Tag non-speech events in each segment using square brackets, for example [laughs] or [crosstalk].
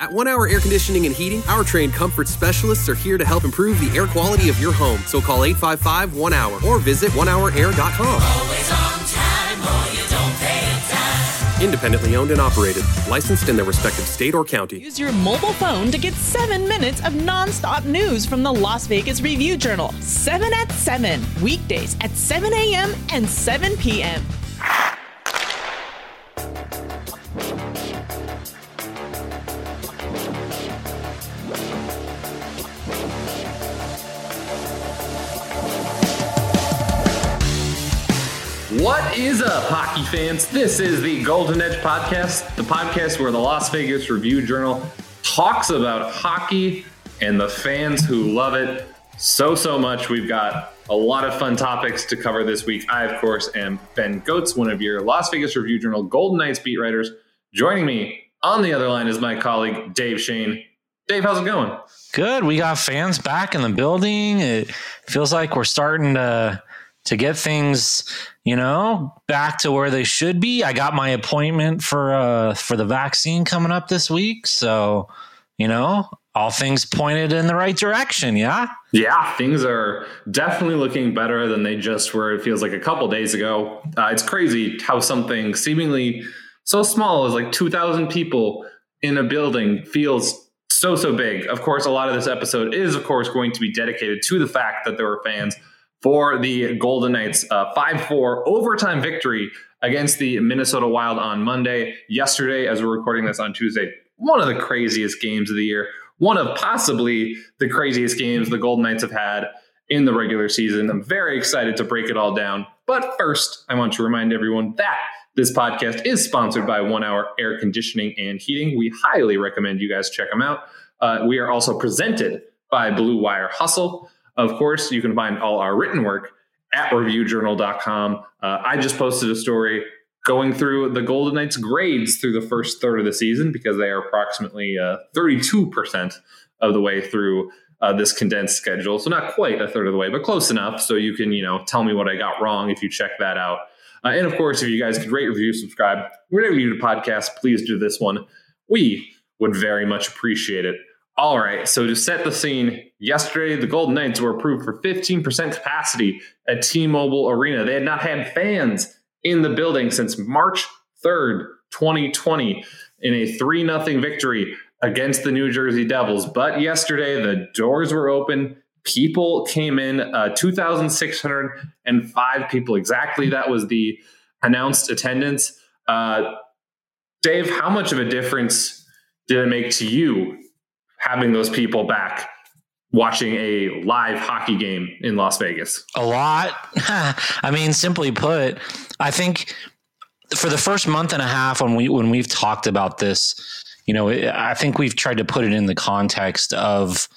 At One Hour Air Conditioning and Heating, our trained comfort specialists are here to help improve the air quality of your home. So call 855 1 Hour or visit onehourair.com. Always on time or you don't pay a dime. Independently owned and operated, licensed in their respective state or county. Use your mobile phone to get seven minutes of nonstop news from the Las Vegas Review Journal. 7 at 7, weekdays at 7 a.m. and 7 p.m. up, hockey fans? This is the Golden Edge Podcast, the podcast where the Las Vegas Review Journal talks about hockey and the fans who love it so, so much. We've got a lot of fun topics to cover this week. I, of course, am Ben Gotz, one of your Las Vegas Review Journal Golden Knights beat writers. Joining me on the other line is my colleague, Dave Schoen. Dave, how's it going? Good. We got fans back in the building. It feels like we're starting to to get things, you know, back to where they should be. I got my appointment for uh for the vaccine coming up this week, so you know, all things pointed in the right direction. Yeah. Yeah, things are definitely looking better than they just were. It feels like a couple days ago. Uh, it's crazy how something seemingly so small as like 2,000 people in a building feels so, so big. Of course, a lot of this episode is, of course, going to be dedicated to the fact that there were fans for the Golden Knights' 5 uh, 4 overtime victory against the Minnesota Wild on Monday. Yesterday, as we're recording this on Tuesday, one of the craziest games of the year, one of possibly the craziest games the Golden Knights have had in the regular season. I'm very excited to break it all down. But first, I want to remind everyone that this podcast is sponsored by One Hour Air Conditioning and Heating. We highly recommend you guys check them out. Uh, we are also presented by Blue Wire Hustle. Of course, you can find all our written work at reviewjournal.com. Uh, I just posted a story going through the Golden Knights grades through the first third of the season because they are approximately uh, 32% of the way through uh, this condensed schedule. So not quite a third of the way, but close enough. So you can, you know, tell me what I got wrong if you check that out. Uh, and of course, if you guys could rate, review, subscribe, wherever you do the podcast, please do this one. We would very much appreciate it. All right. So to set the scene, yesterday the Golden Knights were approved for 15% capacity at T-Mobile Arena. They had not had fans in the building since March 3rd, 2020, in a 3 0 victory against the New Jersey Devils. But yesterday the doors were open. People came in, uh, 2,605 people exactly. That was the announced attendance. Uh, Dave, how much of a difference did it make to you having those people back watching a live hockey game in Las Vegas? A lot. [laughs] I mean, simply put, I think for the first month and a half when we when we've talked about this, you know, I think we've tried to put it in the context of,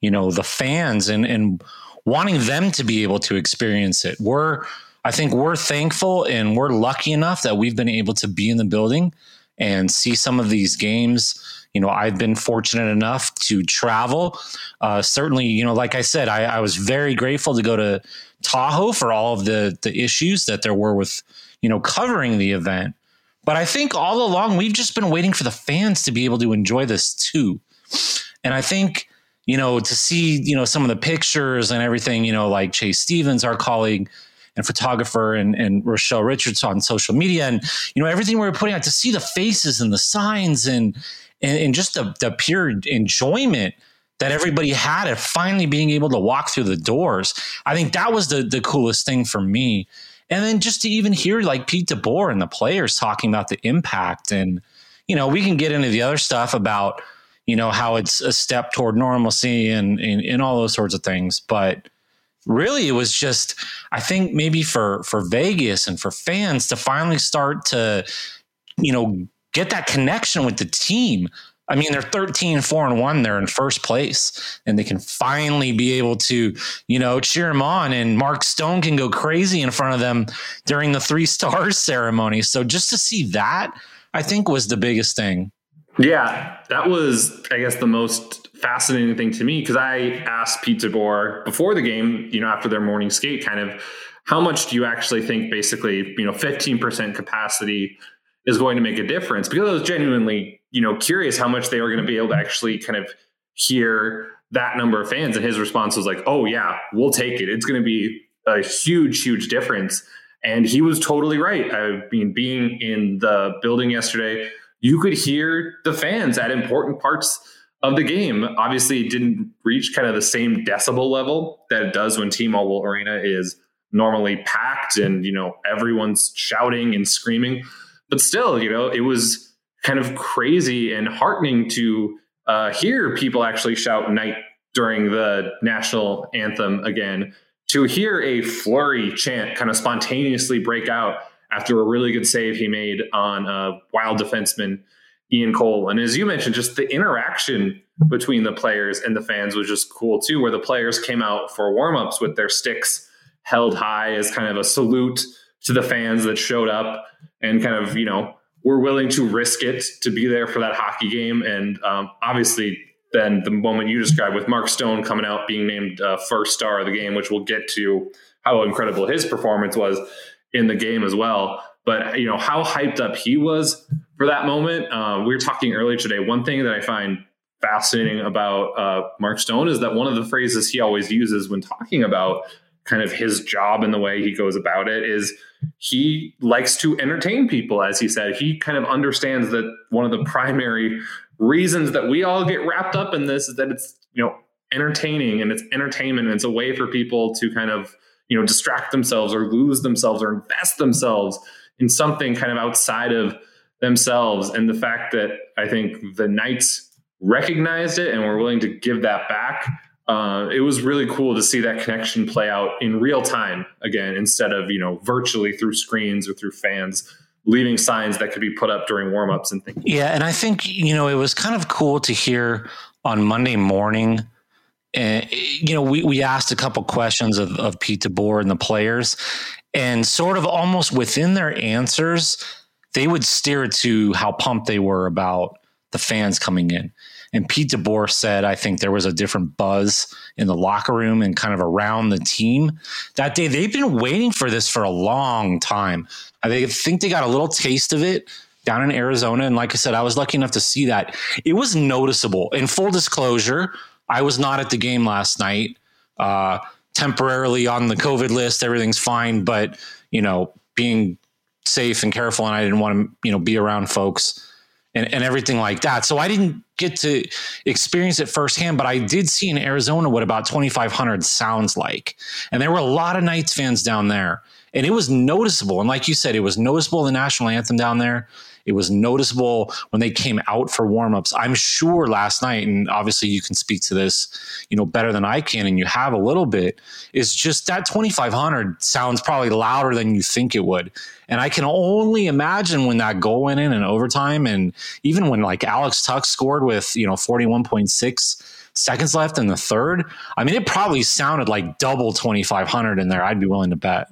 you know, the fans and and wanting them to be able to experience it. We're I think we're thankful and we're lucky enough that we've been able to be in the building and see some of these games you know, I've been fortunate enough to travel. Uh, certainly, you know, like I said, I, I, was very grateful to go to Tahoe for all of the the issues that there were with, you know, covering the event. But I think all along we've just been waiting for the fans to be able to enjoy this too. And I think, you know, to see, you know, some of the pictures and everything, you know, like Chase Stevens, our colleague, and photographer and, and Rochelle Richards on social media and you know everything we were putting out to see the faces and the signs and and, and just the, the pure enjoyment that everybody had of finally being able to walk through the doors. I think that was the the coolest thing for me. And then just to even hear like Pete DeBoer and the players talking about the impact and you know, we can get into the other stuff about, you know, how it's a step toward normalcy and, and, and all those sorts of things. But really it was just I think maybe for for Vegas and for fans to finally start to, you know, get that connection with the team. I mean, they're 13, 4 and 1. They're in first place, and they can finally be able to, you know, cheer them on. And Mark Stone can go crazy in front of them during the three stars [laughs] ceremony. So just to see that, I think was the biggest thing. Yeah, that was, I guess, the most fascinating thing to me because I asked Pete DeBoer before the game, you know, after their morning skate, kind of how much do you actually think basically, you know, 15% capacity is going to make a difference because I was genuinely you know, curious how much they were going to be able to actually kind of hear that number of fans. And his response was like, oh, yeah, we'll take it. It's going to be a huge, huge difference. And he was totally right. I mean, being in the building yesterday, you could hear the fans at important parts of the game. Obviously, it didn't reach kind of the same decibel level that it does when T-Mobile Arena is normally packed and you know everyone's shouting and screaming. But still, you know, it was kind of crazy and heartening to uh, hear people actually shout night during the national anthem again. To hear a Fleury chant kind of spontaneously break out after a really good save he made on a wild defenseman Ian Cole. And as you mentioned, just the interaction between the players and the fans was just cool too, where the players came out for warmups with their sticks held high as kind of a salute to the fans that showed up and kind of, you know, were willing to risk it to be there for that hockey game. And um, obviously, then the moment you described with Mark Stone coming out being named uh, first star of the game, which we'll get to how incredible his performance was in the game as well. But you know how hyped up he was for that moment. Uh, we were talking earlier today. One thing that I find fascinating about uh, Mark Stone is that one of the phrases he always uses when talking about kind of his job and the way he goes about it is he likes to entertain people as he said. He kind of understands that one of the primary reasons that we all get wrapped up in this is that it's you know entertaining and it's entertainment. And it's a way for people to kind of you know distract themselves or lose themselves or invest themselves in something kind of outside of themselves. And the fact that i think the knights recognized it and were willing to give that back uh, it was really cool to see that connection play out in real time again instead of you know virtually through screens or through fans leaving signs that could be put up during warmups and things. Yeah and i think you know it was kind of cool to hear on monday morning and you know we, we asked a couple questions of, of pete DeBoer and the players and sort of almost within their answers they would steer it to how pumped they were about the fans coming in and Pete DeBoer said, I think there was a different buzz in the locker room and kind of around the team that day. They've been waiting for this for a long time. I think they got a little taste of it down in Arizona. And like I said, I was lucky enough to see that. It was noticeable. In full disclosure, I was not at the game last night. Uh, temporarily on the COVID list, everything's fine, but you know, being safe and careful, and I didn't want to, you know, be around folks and, and everything like that. So I didn't get to experience it firsthand, but I did see in Arizona what about 2,500 sounds like. And there were a lot of Knights fans down there. And it was noticeable. And like you said, it was noticeable the national anthem down there. It was noticeable when they came out for warmups. I'm sure last night, and obviously you can speak to this, you know, better than I can, and you have a little bit, is just that 2,500 sounds probably louder than you think it would. And I can only imagine when that goal went in in overtime, and even when like Alex Tuch scored with, you know, 41.6 seconds left in the third. I mean, it probably sounded like double 2,500 in there. I'd be willing to bet.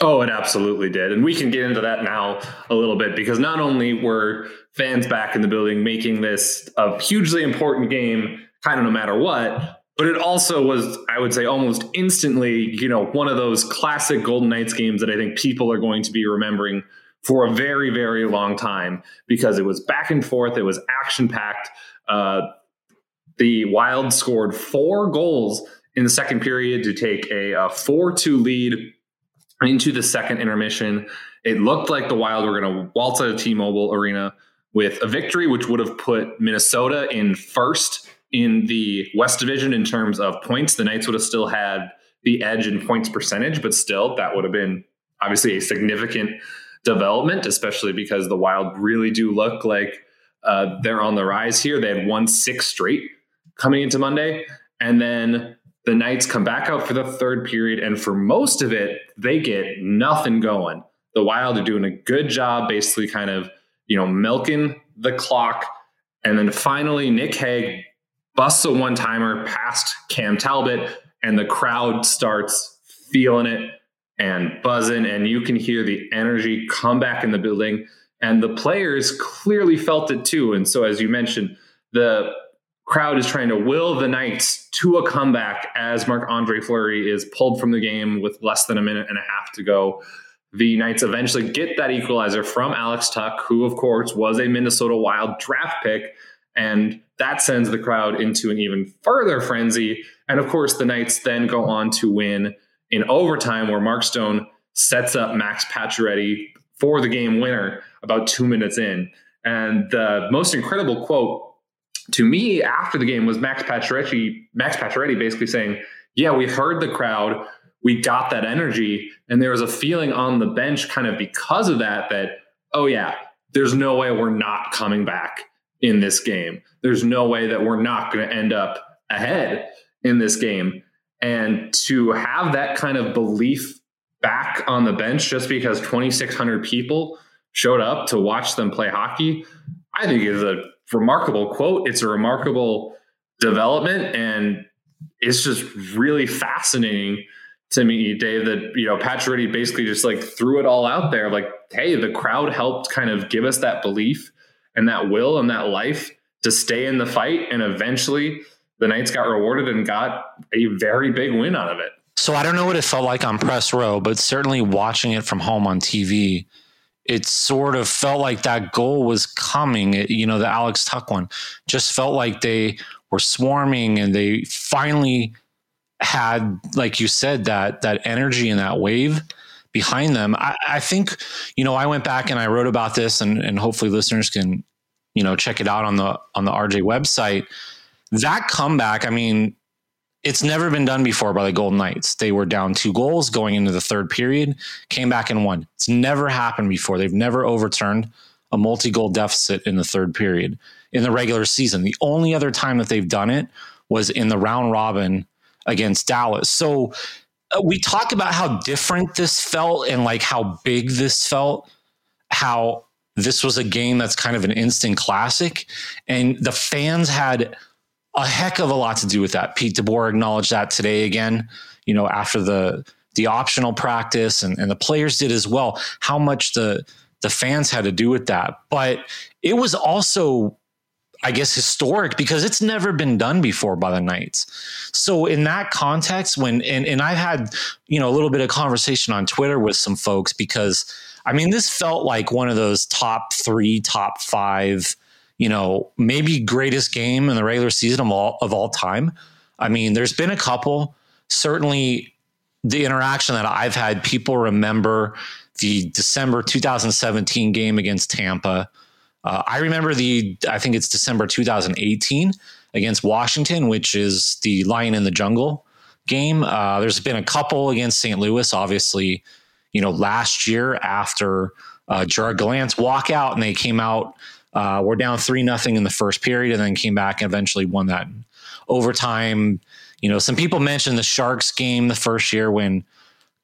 Oh, it absolutely did. And we can get into that now a little bit because not only were fans back in the building making this a hugely important game, kind of no matter what, but it also was, I would say, almost instantly, you know, one of those classic Golden Knights games that I think people are going to be remembering for a very, very long time because it was back and forth, it was action packed. Uh, the Wild scored four goals in the second period to take a 4 2 lead into the second intermission. It looked like the Wild were going to waltz out of T-Mobile Arena with a victory, which would have put Minnesota in first in the West Division in terms of points. The Knights would have still had the edge in points percentage, but still, that would have been obviously a significant development, especially because the Wild really do look like uh, they're on the rise here. They had won six straight coming into Monday. And then the Knights come back out for the third period, and for most of it, they get nothing going. The Wild are doing a good job, basically, kind of, you know, milking the clock. And then finally, Nic Hague busts a one timer past Cam Talbot, and the crowd starts feeling it and buzzing, and you can hear the energy come back in the building. And the players clearly felt it too. And so, as you mentioned, the crowd is trying to will the Knights to a comeback as Marc Andre Fleury is pulled from the game with less than a minute and a half to go. the Knights eventually get that equalizer from Alex Tuch, who, of course, was a Minnesota Wild draft pick. And that sends the crowd into an even further frenzy. And of course, the Knights then go on to win in overtime, where Mark Stone sets up Max Pacioretty for the game winner about two minutes in. And the most incredible quote to me after the game was Max Pacioretty, Max Pacioretty basically saying, "Yeah, we heard the crowd, we got that energy, and there was a feeling on the bench, kind of because of that, that oh yeah, there's no way we're not coming back in this game. There's no way that we're not going to end up ahead in this game." And to have that kind of belief back on the bench just because 2,600 people showed up to watch them play hockey, I think is a remarkable quote. It's a remarkable development, and it's just really fascinating to me, Dave, that you know Pacioretty basically just like threw it all out there. Like, hey, the crowd helped kind of give us that belief and that will and that life to stay in the fight, and eventually the Knights got rewarded and got a very big win out of it. So I don't know what it felt like on press row, but certainly watching it from home on TV, it sort of felt like that goal was coming. It, you know, the Alex Tuch one just felt like they were swarming and they finally had, like you said, that that energy and that wave behind them. I, I think, you know, I went back and I wrote about this, and, and hopefully listeners can, you know, check it out on the on the RJ website. That comeback, I mean, it's never been done before by the Golden Knights. They were down two goals going into the third period, came back and won. It's never happened before. They've never overturned a multi goal deficit in the third period in the regular season. The only other time that they've done it was in the round robin against Dallas. So uh, we talk about how different this felt and like how big this felt, how this was a game that's kind of an instant classic. And the fans had a heck of a lot to do with that. Pete DeBoer acknowledged that today again, you know, after the the optional practice and, and the players did as well, how much the the fans had to do with that. But it was also I guess historic because it's never been done before by the Knights. So in that context, when and, and I've had, you know, a little bit of conversation on Twitter with some folks because I mean, this felt like one of those top three, top five you know, maybe greatest game in the regular season of all, of all time. I mean, there's been a couple. Certainly, the interaction that I've had, people remember the December 2017 game against Tampa. Uh, I remember the, I think it's December 2018 against Washington, which is the Lion in the Jungle game. Uh, there's been a couple against St. Louis, obviously, you know, last year after uh, Gerard Gallant's walkout, and they came out uh, we're down three nothing in the first period, and then came back and eventually won that overtime. You know, some people mentioned the Sharks game the first year when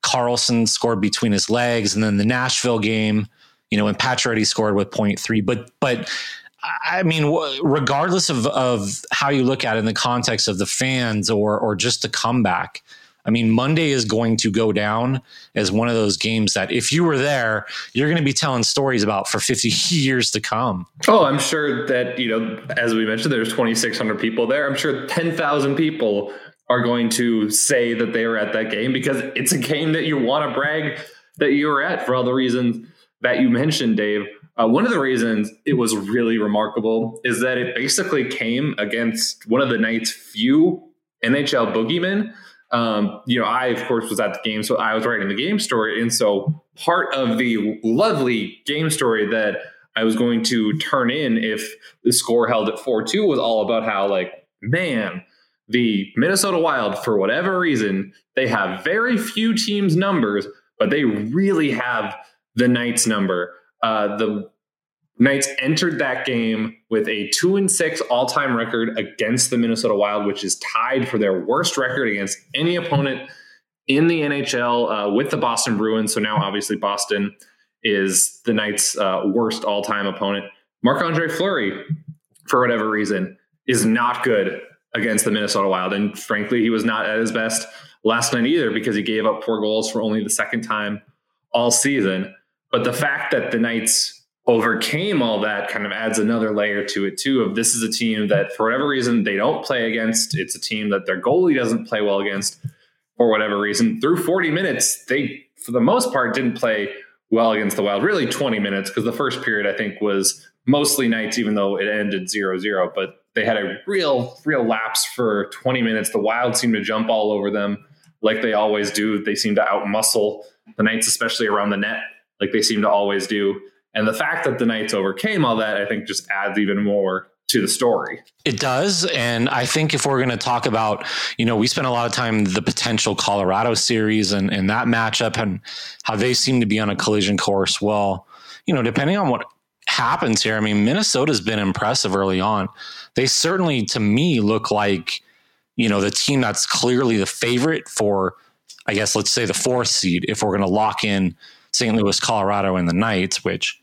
Karlsson scored between his legs, and then the Nashville game. You know, when Pacioretty scored with point three, but but I mean, regardless of of how you look at it in the context of the fans or or just the comeback, I mean, Monday is going to go down as one of those games that if you were there, you're going to be telling stories about for 50 [laughs] years to come. Oh, I'm sure that, you know, as we mentioned, there's 2,600 people there. I'm sure 10,000 people are going to say that they were at that game because it's a game that you want to brag that you were at for all the reasons that you mentioned, Dave. Uh, one of the reasons it was really remarkable is that it basically came against one of the Knights' few NHL boogeymen um, you know, I of course was at the game, so I was writing the game story, and so part of the lovely game story that I was going to turn in if the score held at four two was all about how like man, the Minnesota Wild for whatever reason they have very few teams numbers, but they really have the Knights number. Uh, the Knights entered that game with a two and six all time record against the Minnesota Wild, which is tied for their worst record against any opponent in the NHL uh, with the Boston Bruins. So now, obviously, Boston is the Knights' uh, worst all time opponent. Marc Andre Fleury, for whatever reason, is not good against the Minnesota Wild. And frankly, he was not at his best last night either because he gave up four goals for only the second time all season. But the fact that the Knights overcame all that kind of adds another layer to it too of this is a team that for whatever reason they don't play against it's a team that their goalie doesn't play well against for whatever reason through 40 minutes they for the most part, didn't play well against the Wild. Really, 20 minutes because the first period I think was mostly Knights, even though it ended 0-0. But they had a real, real lapse for 20 minutes. The Wild seemed to jump all over them like they always do. They seem to outmuscle the Knights, especially around the net, like they seem to always do. And the fact that the Knights overcame all that, I think, just adds even more to the story. It does. And I think if we're going to talk about, you know, we spent a lot of time the potential Colorado series and, and that matchup and how they seem to be on a collision course. Well, you know, depending on what happens here, I mean, Minnesota's been impressive early on. They certainly, to me, look like, you know, the team that's clearly the favorite for, I guess, let's say the fourth seed, if we're going to lock in St. Louis, Colorado, and the Knights, which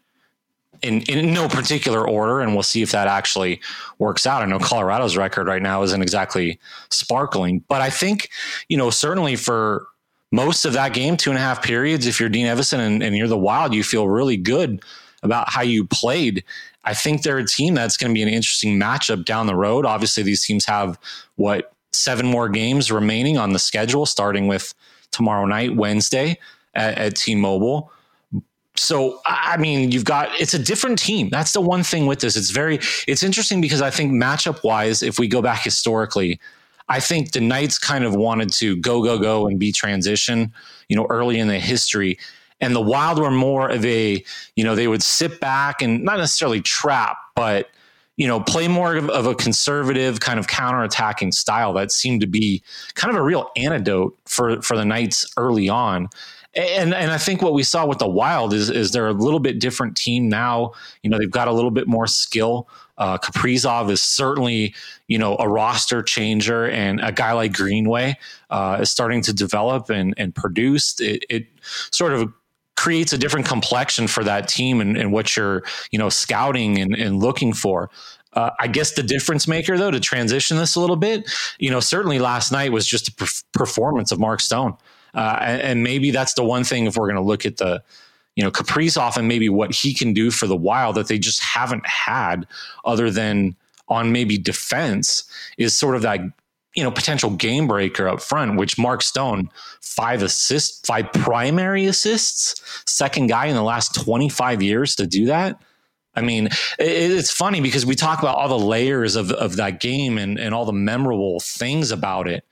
in, in no particular order, and we'll see if that actually works out. I know Colorado's record right now isn't exactly sparkling, but I think, you know, certainly for most of that game, two and a half periods, if you're Dean Evason and, and you're the Wild, you feel really good about how you played. I think they're a team that's going to be an interesting matchup down the road. Obviously, these teams have what seven more games remaining on the schedule, starting with tomorrow night, Wednesday at, at T-Mobile so I mean, you've got it's a different team. That's the one thing with this. It's very it's interesting because I think matchup wise, if we go back historically, I think the Knights kind of wanted to go go go and be transition, you know, early in the history. And the Wild were more of a, you know, they would sit back and not necessarily trap, but you know, play more of, of a conservative kind of counterattacking style that seemed to be kind of a real antidote for for the Knights early on and and I think what we saw with the Wild is is they're a little bit different team now. You know, they've got a little bit more skill. Uh, Kaprizov is certainly you know a roster changer, and a guy like Greenway uh, is starting to develop and and produce. It, it sort of creates a different complexion for that team and, and what you're you know scouting and, and looking for. Uh, I guess the difference maker, though, to transition this a little bit, you know, certainly last night was just a performance of Mark Stone. Uh, and, and, maybe that's the one thing if we're going to look at the, you know, Kaprizov and maybe what he can do for the Wild that they just haven't had other than on maybe defense is sort of that you know potential game breaker up front which mark stone five assists five primary assists second guy in the last 25 years to do that. I mean it's funny because we talk about all the layers of, of that game and, and all the memorable things about it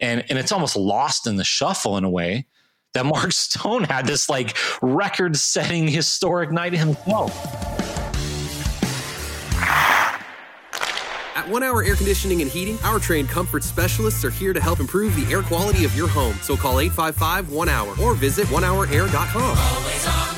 and and it's almost lost in the shuffle in a way that Mark [laughs] Stone had this like record setting historic night himself. At One Hour Air Conditioning and Heating, our trained comfort specialists are here to help improve the air quality of your home. So call 855 1 Hour or visit onehourair.com.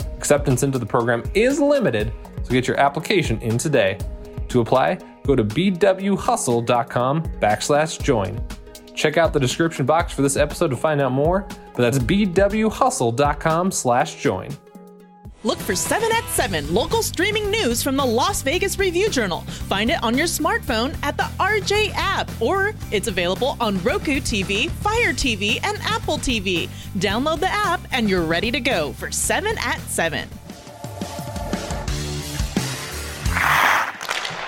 Acceptance into the program is limited, so get your application in today. To apply, go to bwhustle.com backslash join. Check out the description box for this episode to find out more, but that's bwhustle.com slash join. Look for 7 at 7 local streaming news from the Las Vegas Review Journal. Find it on your smartphone at the RJ app, or it's available on Roku TV, Fire TV, and Apple TV. Download the app and you're ready to go for 7 at 7.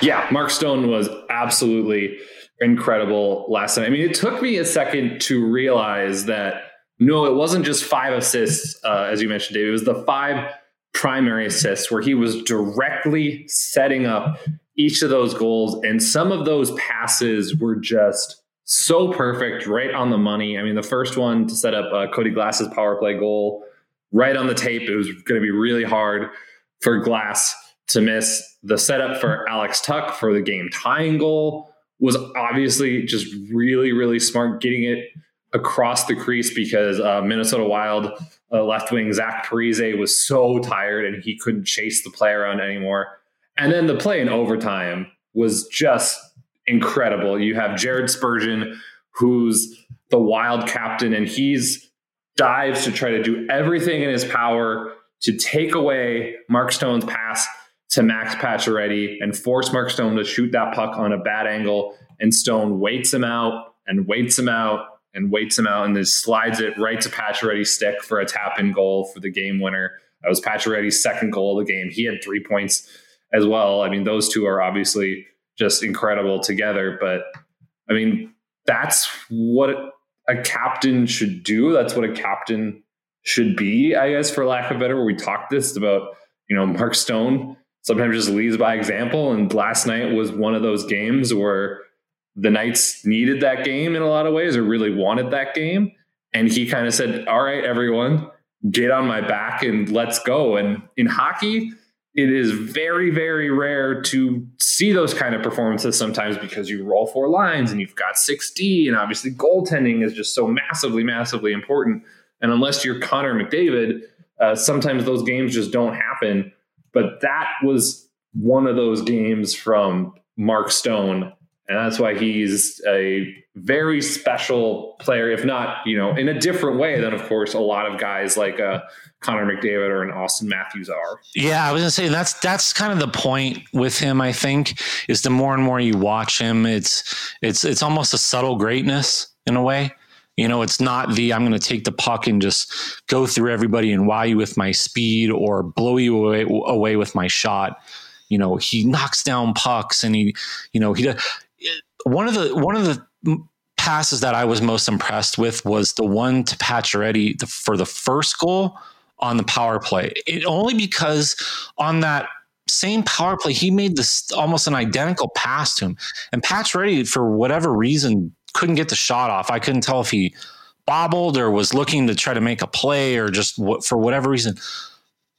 Yeah, Mark Stone was absolutely incredible last night. I mean, it took me a second to realize that no, it wasn't just five assists, uh, as you mentioned, Dave. It was the five primary assists where he was directly setting up each of those goals. And some of those passes were just so perfect, right on the money. I mean, the first one to set up uh, Cody Glass's power play goal, right on the tape. It was going to be really hard for Glass to miss. The setup for Alex Tuch for the game tying goal was obviously just really, really smart getting it across the crease because uh, Minnesota Wild uh, left wing Zach Parise was so tired and he couldn't chase the play around anymore. And then the play in overtime was just incredible. You have Jared Spurgeon, who's the Wild captain, and he's dives to try to do everything in his power to take away Mark Stone's pass to Max Pacioretty and force Mark Stone to shoot that puck on a bad angle. And Stone waits him out and waits him out and waits him out and then slides it right to Pacioretty's stick for a tap in goal for the game winner. That was Pacioretty's second goal of the game. He had three points as well. I mean, those two are obviously just incredible together. But I mean, that's what a captain should do. That's what a captain should be, I guess, for lack of better. We talked this about, you know, Mark Stone sometimes just leads by example. And last night was one of those games where the Knights needed that game in a lot of ways or really wanted that game. And he kind of said, All right, everyone, get on my back and let's go. And in hockey, it is very, very rare to see those kind of performances sometimes because you roll four lines and you've got 6D, and obviously goaltending is just so massively, massively important. And unless you're Connor McDavid, uh, sometimes those games just don't happen. But that was one of those games from Mark Stone and that's why he's a very special player, if not, you know, in a different way than, of course, a lot of guys like uh, Connor McDavid or an Auston Matthews are. Yeah, I was gonna say that's that's kind of the point with him. I think is the more and more you watch him, it's it's it's almost a subtle greatness in a way. You know, it's not the I'm going to take the puck and just go through everybody and wow you with my speed or blow you away, away with my shot. You know, he knocks down pucks and he, you know, he one of the one of the passes that I was most impressed with was the one to Pacioretty for the first goal on the power play. It only because on that same power play he made this almost an identical pass to him, and Pacioretty for whatever reason couldn't get the shot off. I couldn't tell if he bobbled or was looking to try to make a play or just for whatever reason.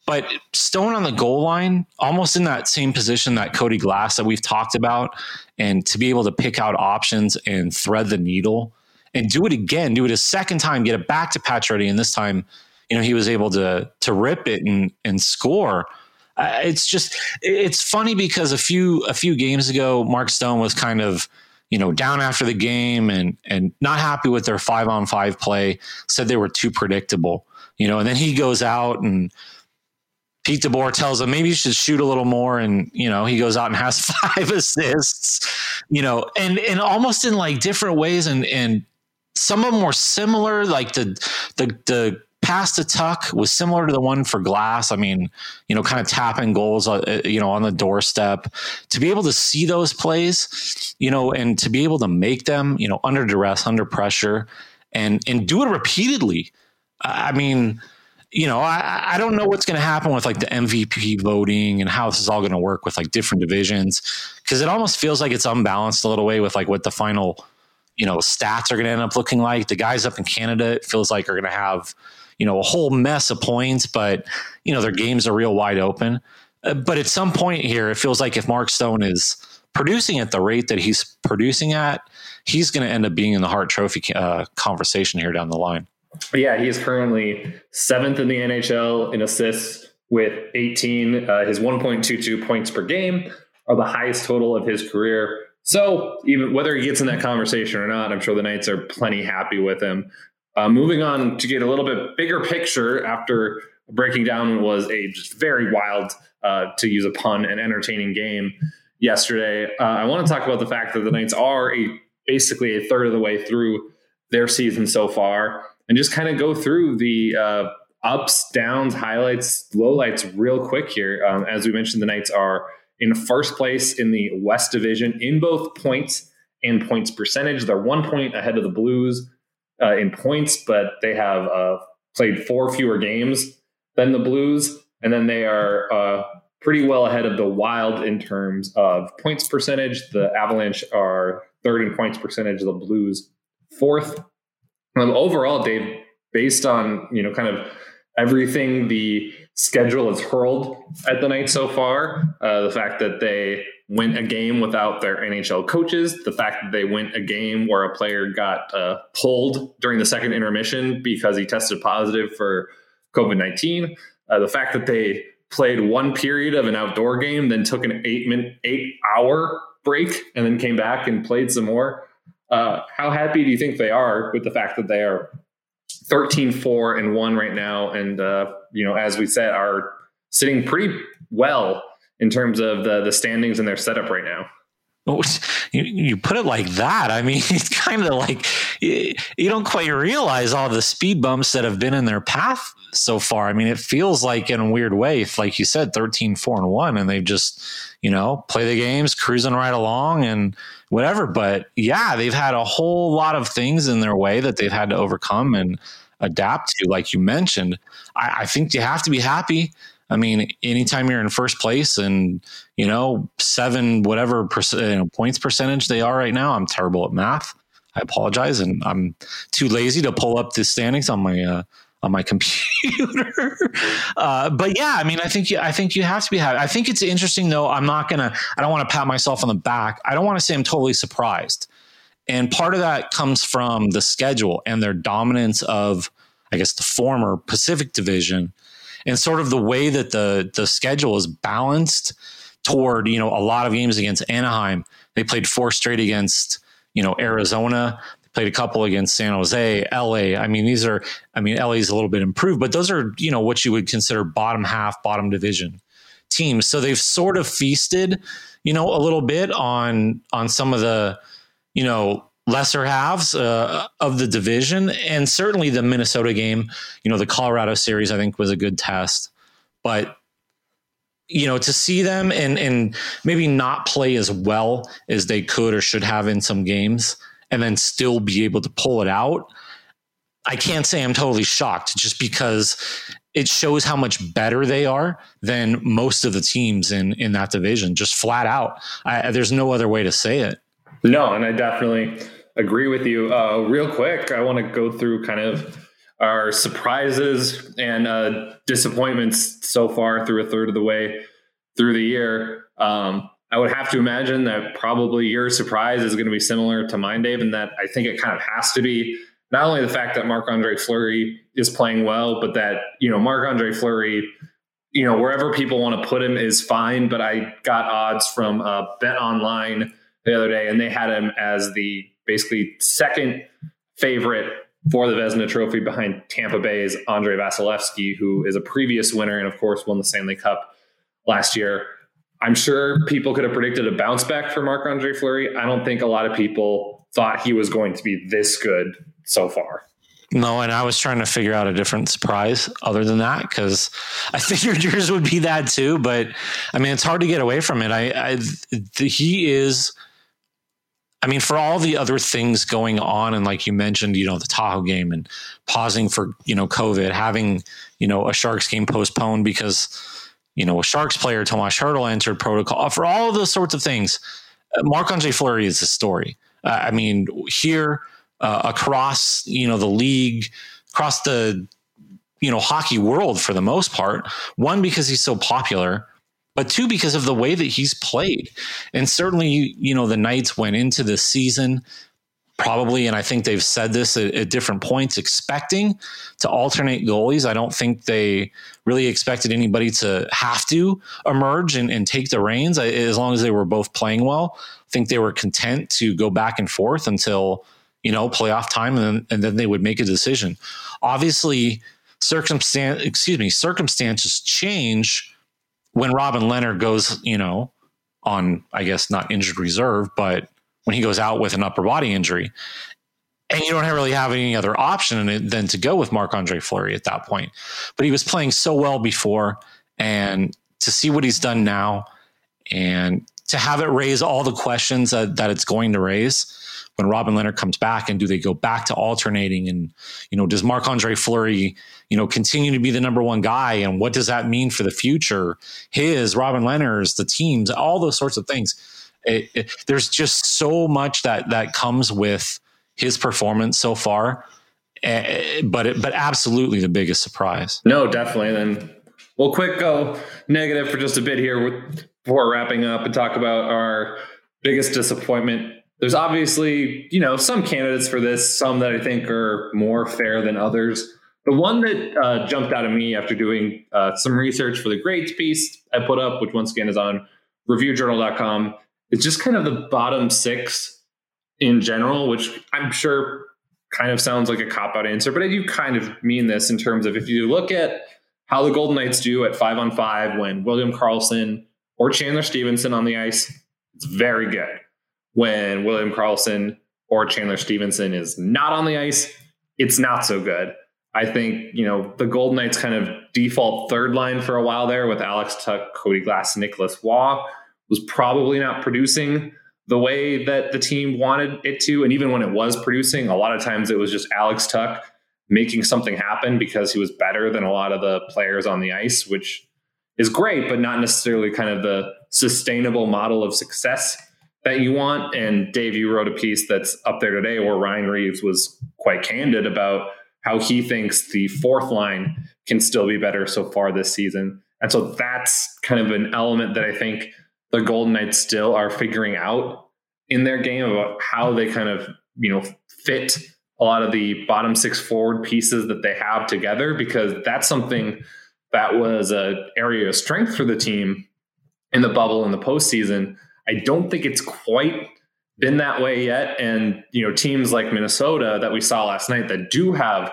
But Stone on the goal line, almost in that same position that Cody Glass that we've talked about, and to be able to pick out options and thread the needle and do it again, do it a second time, get it back to Pacioretty, and this time, you know, he was able to to rip it and and score. It's just it's funny because a few a few games ago, Mark Stone was kind of you know down after the game and and not happy with their five on five play, said they were too predictable, you know, and then he goes out and Pete DeBoer tells him maybe you should shoot a little more, and you know he goes out and has [laughs] five assists, you know, and and almost in like different ways, and and some of them were similar, like the the the pass to Tuch was similar to the one for Glass. I mean, you know, kind of tapping goals, uh, you know, on the doorstep. To be able to see those plays, you know, and to be able to make them, you know, under duress, under pressure, and and do it repeatedly. I mean you know, I, I don't know what's going to happen with like the MVP voting and how this is all going to work with like different divisions because it almost feels like it's unbalanced a little way with like what the final, you know, stats are going to end up looking like. The guys up in Canada, it feels like are going to have, you know, a whole mess of points, but you know their games are real wide open. Uh, but at some point here, it feels like if Mark Stone is producing at the rate that he's producing at, he's going to end up being in the Hart Trophy uh, conversation here down the line. Yeah, he is currently seventh in the NHL in assists with 18. Uh, his 1.22 points per game are the highest total of his career. So even whether he gets in that conversation or not, I'm sure the Knights are plenty happy with him. Uh, moving on to get a little bit bigger picture after breaking down was a just very wild, uh, to use a pun, and entertaining game yesterday. Uh, I want to talk about the fact that the Knights are a basically a third of the way through their season so far and just kind of go through the uh, ups, downs, highlights, lowlights real quick here. Um, as we mentioned, the Knights are in first place in the West Division in both points and points percentage. They're one point ahead of the Blues uh, in points, but they have uh, played four fewer games than the Blues. And then they are uh, pretty well ahead of the Wild in terms of points percentage. The Avalanche are third in points percentage, the Blues fourth. Um, overall, Dave, based on you know kind of everything the schedule has hurled at the night so far. Uh, the fact that they went a game without their NHL coaches, the fact that they went a game where a player got uh, pulled during the second intermission because he tested positive for COVID 19, uh, the fact that they played one period of an outdoor game, then took an eight minute, eight hour break, and then came back and played some more. Uh, how happy do you think they are with the fact that they are 13 4 and 1 right now? And uh, you know as we said are sitting pretty well in terms of the the standings and their setup right now [laughs] you, put it like that. I mean, [laughs] it's kind of like you, you don't quite realize all the speed bumps that have been in their path so far. I mean, it feels like in a weird way, if, like you said, 13, 4 and 1, and they've just, you know, play the games, cruising right along and whatever. But yeah, they've had a whole lot of things in their way that they've had to overcome and adapt to, like you mentioned. I, I think you have to be happy. I mean, anytime you're in first place and you know seven whatever you know, points percentage they are right now, I'm terrible at math. I apologize, and I'm too lazy to pull up the standings on my uh, on my [laughs] computer. uh, but yeah, I mean, I think you, I think you have to be happy. I think it's interesting though. I'm not gonna. I don't want to pat myself on the back. I don't want to say I'm totally surprised. And part of that comes from the schedule and their dominance of, I guess, the former Pacific Division and sort of the way that the the schedule is balanced toward you know a lot of games against Anaheim. They played four straight against you know Arizona. They played a couple against San Jose, LA. I mean, these are I mean LA is a little bit improved, but those are you know what you would consider bottom half, bottom division teams. So they've sort of feasted you know a little bit on on some of the you know lesser halves uh, of the division, and certainly the Minnesota game. You know, the Colorado series I think was a good test, but you know to see them and and maybe not play as well as they could or should have in some games, and then still be able to pull it out. I can't say I'm totally shocked just because it shows how much better they are than most of the teams in in that division. Just flat out, I, there's no other way to say it. No, and I definitely agree with you. Uh, real quick, I want to go through kind of our surprises and uh, disappointments so far through a third of the way through the year. Um, I would have to imagine that probably your surprise is going to be similar to mine, Dave, and that I think it kind of has to be not only the fact that Marc Andre Fleury is playing well, but that, you know, Marc Andre Fleury, you know, wherever people want to put him is fine. But I got odds from uh, Bet Online the other day, and they had him as the basically second favorite for the Vezina Trophy behind Tampa Bay's Andrei Vasilevskiy, who is a previous winner and, of course, won the Stanley Cup last year. I'm sure people could have predicted a bounce back for Marc Andre Fleury. I don't think a lot of people thought he was going to be this good so far. No, and I was trying to figure out a different surprise other than that because I [laughs] figured yours would be that too. But I mean, it's hard to get away from it. I, I he is I mean, for all the other things going on, and like you mentioned, you know, the Tahoe game and pausing for, you know, COVID, having, you know, a Sharks game postponed because, you know, a Sharks player, Tomas Hertl, entered protocol. For all of those sorts of things, uh, Marc Andre Fleury is the story. Uh, I mean, here uh, across, you know, the league, across the, you know, hockey world for the most part, one, because he's so popular but two because of the way that he's played. And certainly, you know, the Knights went into the season probably, and I think they've said this at, at, different points, expecting to alternate goalies. I don't think they really expected anybody to have to emerge and, and take the reins as long as they were both playing well. I think they were content to go back and forth until, you know, playoff time, and then, and then they would make a decision. Obviously, circumstance, excuse me, circumstances change when Robin Lehner goes, you know, on I guess not injured reserve, but when he goes out with an upper body injury, and you don't really have any other option than to go with Marc Andre Fleury at that point. But he was playing so well before, and to see what he's done now, and to have it raise all the questions that, that it's going to raise when Robin Lehner comes back and do they go back to alternating and you know does Marc Andre Fleury you know continue to be the number one guy and what does that mean for the future his Robin Lehner's the teams all those sorts of things it, it, there's just so much that that comes with his performance so far Uh, but it, but absolutely the biggest surprise. No, definitely. Then we'll quick go negative for just a bit here before wrapping up and talk about our biggest disappointment. There's obviously, you know, some candidates for this, some that I think are more fair than others. The one that uh, jumped out at me after doing uh, some research for the grades piece I put up, which once again is on reviewjournal.com, is just kind of the bottom six in general, which I'm sure kind of sounds like a cop out answer, but I do kind of mean this in terms of if you look at how the Golden Knights do at five on five when William Karlsson or Chandler Stephenson on the ice, it's very good. When William Karlsson or Chandler Stephenson is not on the ice, it's not so good. I think, you know, the Golden Knights kind of default third line for a while there with Alex Tuch, Cody Glass, Nicolas Roy was probably not producing the way that the team wanted it to. And even when it was producing, a lot of times it was just Alex Tuch making something happen because he was better than a lot of the players on the ice, which is great, but not necessarily kind of the sustainable model of success that you want. And Dave, you wrote a piece that's up there today where Ryan Reaves was quite candid about how he thinks the fourth line can still be better so far this season. And so that's kind of an element that I think the Golden Knights still are figuring out in their game about how they kind of, you know, fit a lot of the bottom six forward pieces that they have together because that's something that was an area of strength for the team in the bubble in the postseason. I don't think it's quite been that way yet. And, you know, teams like Minnesota that we saw last night that do have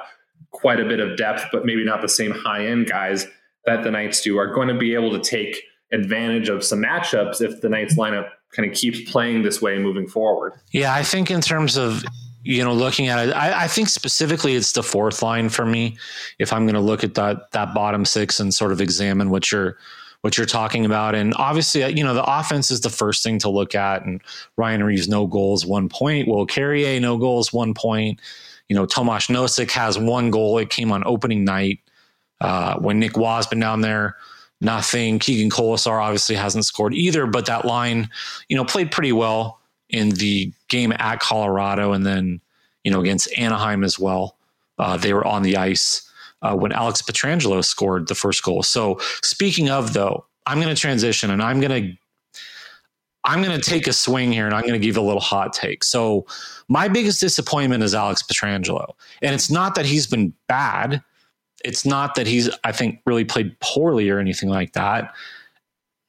quite a bit of depth, but maybe not the same high end guys that the Knights do, are going to be able to take advantage of some matchups if the Knights lineup kind of keeps playing this way moving forward. Yeah, I think in terms of you know looking at it, I, I think specifically it's the fourth line for me. If I'm going to look at that that bottom six and sort of examine what you're what you're talking about, and obviously you know the offense is the first thing to look at. And Ryan Reaves, no goals, one point. Will Carrier no goals, one point. You know Tomas Nosek has one goal. It came on opening night uh, when Nick Roy's been down there nothing. Keegan Kolesar obviously hasn't scored either, but that line, you know, played pretty well in the game at Colorado and then, you know, against Anaheim as well. Uh, they were on the ice uh, when Alex Pietrangelo scored the first goal. So speaking of though, I'm going to transition and I'm going to I'm going to take a swing here and I'm going to give a little hot take. So, my biggest disappointment is Alex Pietrangelo. And it's not that he's been bad it's not that he's, I think, really played poorly or anything like that.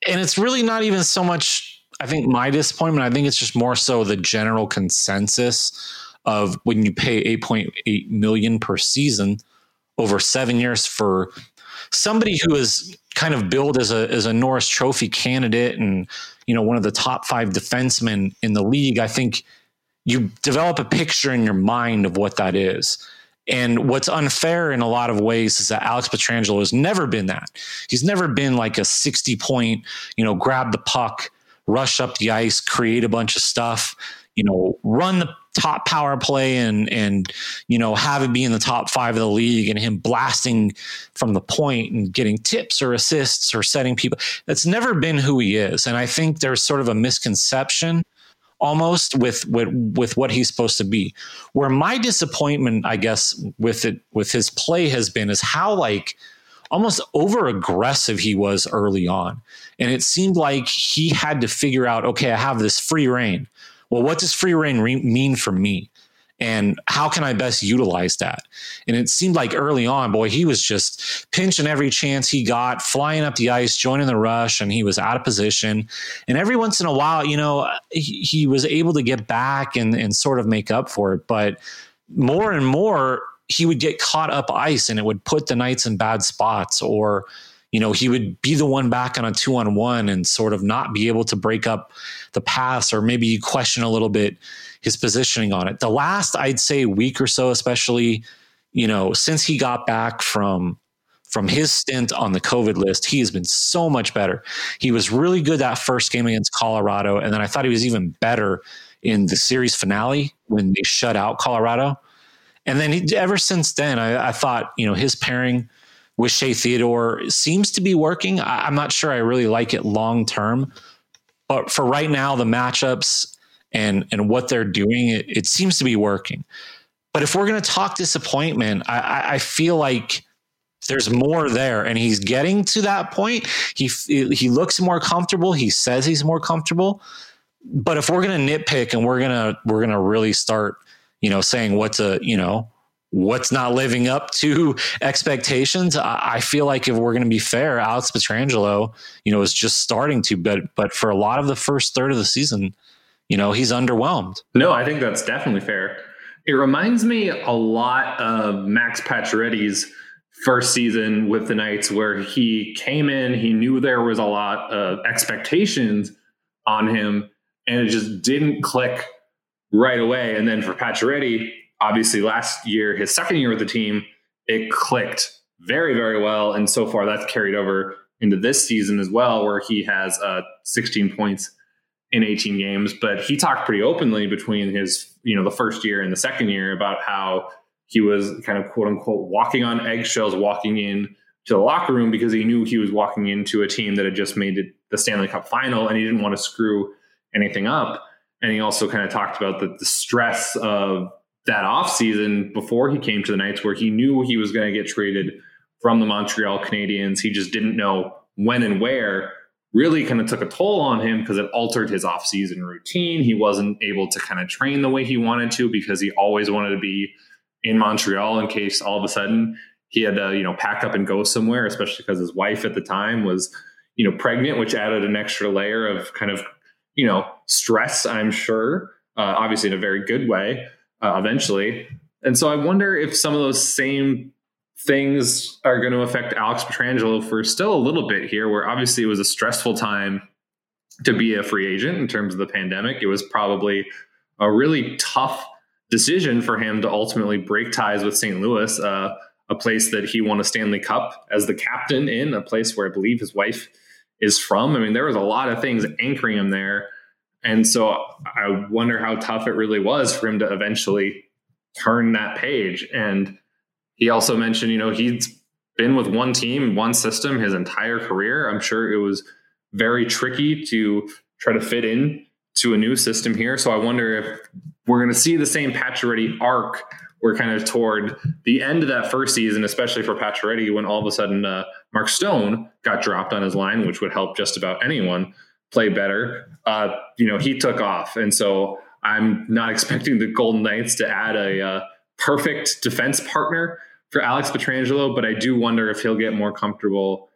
And it's really not even so much, I think, my disappointment. I think it's just more so the general consensus of when you pay 8.8 million per season over seven years for somebody who is kind of billed as a as a Norris Trophy candidate and you know one of the top five defensemen in the league. I think you develop a picture in your mind of what that is. And what's unfair in a lot of ways is that Alex Pietrangelo has never been that. He's never been like a 60 point, you know, grab the puck, rush up the ice, create a bunch of stuff, you know, run the top power play and and you know have it be in the top five of the league and him blasting from the point and getting tips or assists or setting people. That's never been who he is. And I think there's sort of a misconception almost with with with what he's supposed to be. Where my disappointment, I guess, with it with his play has been is how like almost over aggressive he was early on. And it seemed like he had to figure out, okay, I have this free reign. Well, what does free reign re- mean for me? and how can I best utilize that? And it seemed like early on, boy, he was just pinching every chance he got, flying up the ice, joining the rush, and he was out of position. And every once in a while, you know, he, he was able to get back and, and sort of make up for it. But more and more, he would get caught up ice and it would put the Knights in bad spots or you know, he would be the one back on a two on one and sort of not be able to break up the pass, or maybe you question a little bit his positioning on it. The last, I'd say, week or so, especially, you know, since he got back from from his stint on the COVID list, he has been so much better. He was really good that first game against Colorado, and then I thought he was even better in the series finale when they shut out Colorado. And then he, ever since then, I, I thought you know his pairing with Shea Theodore seems to be working. I, am not sure I really like it long term, but for right now, the matchups and and what they're doing, it, it seems to be working. But if we're going to talk disappointment, I, I feel like there's more there, and he's getting to that point. He he looks more comfortable. He says he's more comfortable. But if we're going to nitpick and we're gonna we're gonna really start, you know, saying what's a you know what's not living up to expectations. I, feel like if we're going to be fair, Alex Pietrangelo, you know, is just starting to, but but for a lot of the first third of the season, you know, he's underwhelmed. No, I think that's definitely fair. It reminds me a lot of Max Pacioretty's first season with the Knights, where he came in, he knew there was a lot of expectations on him, and it just didn't click right away. And then for Pacioretty, obviously last year, his second year with the team, it clicked very, very well. And so far, that's carried over into this season as well, where he has uh, 16 points in 18 games. But he talked pretty openly between his, you know, the first year and the second year about how he was kind of quote unquote walking on eggshells, walking in to the locker room because he knew he was walking into a team that had just made it the Stanley Cup final and he didn't want to screw anything up. And he also kind of talked about the, the stress of that offseason before he came to the Knights, where he knew he was going to get traded from the Montreal Canadiens. He just didn't know when and where. Really kind of took a toll on him because it altered his offseason routine. He wasn't able to kind of train the way he wanted to because he always wanted to be in Montreal in case all of a sudden he had to, you know, pack up and go somewhere, especially because his wife at the time was, you know, pregnant, which added an extra layer of kind of, you know, stress, I'm sure, uh, obviously in a very good way uh, eventually. And so I wonder if some of those same things are going to affect Alex Pietrangelo for still a little bit here, where obviously it was a stressful time to be a free agent in terms of the pandemic. It was probably a really tough decision for him to ultimately break ties with St. Louis, uh, a place that he won a Stanley Cup as the captain in, a place where I believe his wife is from. I mean, there was a lot of things anchoring him there and so I wonder how tough it really was for him to eventually turn that page. And he also mentioned, you know, he's been with one team, one system his entire career. I'm sure it was very tricky to try to fit in to a new system here. So I wonder if we're going to see the same Pacioretty arc. We're kind of toward the end of that first season, especially for Pacioretty, when all of a sudden uh, Mark Stone got dropped on his line, which would help just about anyone play better. Uh, you know, he took off, and so I'm not [laughs] expecting the Golden Knights to add a uh, perfect defense partner for Alex Pietrangelo, but I do wonder if he'll get more comfortable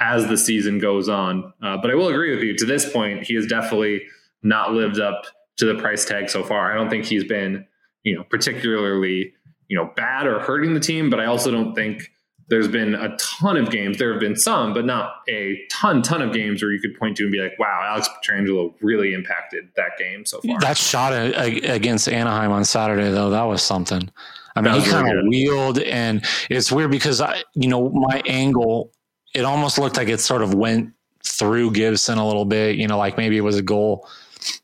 as the season goes on. Uh, but I will agree with you. To this point, he has definitely not lived up to the price tag so far. I don't think he's been, you know, particularly, you know, bad or hurting the team, but I also don't think there's been a ton of games. There have been some, but not a ton, ton of games where you could point to and be like, wow, Alex Pietrangelo really impacted that game so far. That shot against Anaheim on Saturday, though, that was something. I mean, he kind of wheeled, and it's weird because I, you know, my angle, it almost looked like it sort of went through Gibson a little bit. You know, like maybe it was a goal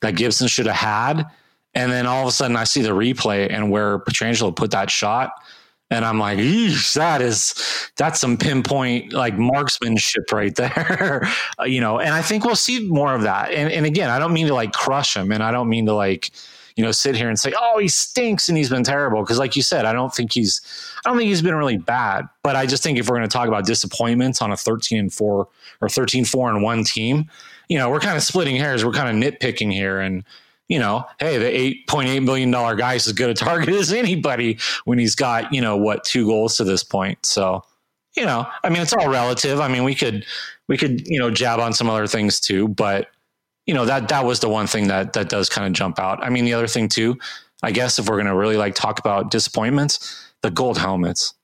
that Gibson should have had, and then all of a sudden I see the replay and where Pietrangelo put that shot and I'm like, that is that's some pinpoint like marksmanship right there, [laughs] uh, you know. And I think we'll see more of that. And, and again, I don't mean to like crush him, and I don't mean to like you know sit here and say, oh, he stinks and he's been terrible. Because like you said, I don't think he's I don't think he's been really bad. But I just think if we're going to talk about disappointments on a 13 and four or 13 four and one team, you know, we're kind of splitting hairs. We're kind of nitpicking here and you know, hey, the $8.8 million guy is as good a target [laughs] as anybody when he's got, you know, what, two goals to this point. So, you know, I mean, it's all relative. I mean, we could, we could, you know, jab on some other things too, but, you know, that, that was the one thing that, that does kind of jump out. I mean, the other thing too, I guess if we're going to really like talk about disappointments, the gold helmets.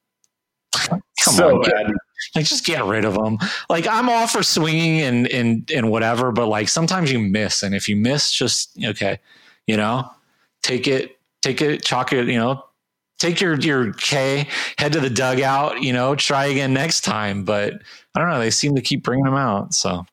Come so on, bad. Like just get rid of them. Like I'm all for swinging and and and whatever, but like sometimes you miss, and if you miss, just okay, you know, take it, take it, chalk it, you know, take your your K, head to the dugout, you know, try again next time. But I don't know, they seem to keep bringing them out. So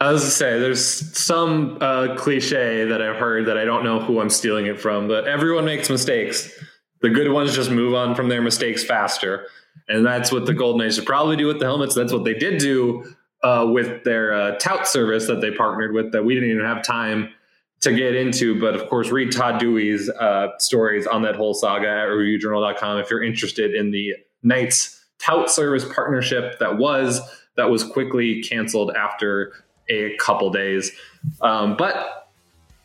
I was to say, there's some uh, cliche that I've heard that I don't know who I'm stealing it from, but everyone makes mistakes. The good ones just move on from their mistakes faster. And that's what the Golden Knights should probably do with the helmets. That's what they did do uh, with their uh, tout service that they partnered with that we didn't even have time to get into, but of course, read Todd Dewey's uh, stories on that whole saga at reviewjournal.com if you're interested in the Knights tout service partnership that was that was quickly canceled after a couple days. Um, but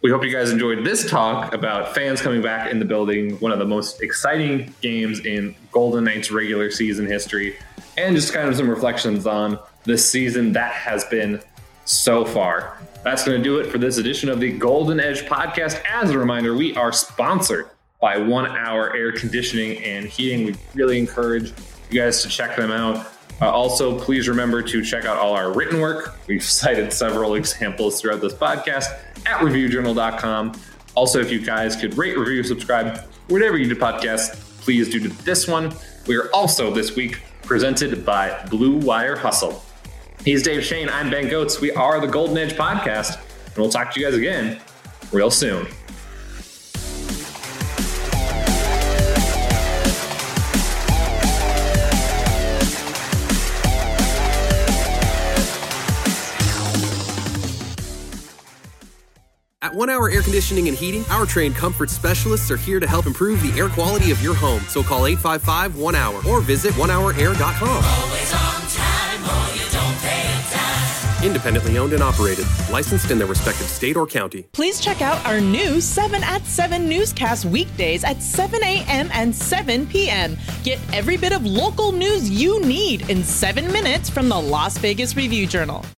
we hope you guys enjoyed this talk about fans coming back in the building, one of the most exciting games in Golden Knights regular season history, and just kind of some reflections on the season that has been so far. That's going to do it for this edition of the Golden Edge podcast. As a reminder, we are sponsored by One Hour Air Conditioning and Heating. We really encourage you guys to check them out. Uh, also, please remember to check out all our written work. We've [laughs] cited several examples throughout this podcast at reviewjournal.com. Also, if you guys could rate, review, subscribe, whatever you do podcasts, please do this one. We are also this week presented by Blue Wire Hustle. He's Dave Schoen. I'm Ben Gotz. We are the Golden Edge Podcast, and we'll talk to you guys again real soon. One Hour Air Conditioning and Heating, our trained comfort specialists are here to help improve the air quality of your home. So call 855 1 Hour or visit onehourair.com. Always on time or you don't pay a dime. Independently owned and operated, licensed in their respective state or county. Please check out our new 7 at 7 newscast weekdays at 7 a.m. and 7 p.m. Get every bit of local news you need in seven minutes from the Las Vegas Review Journal.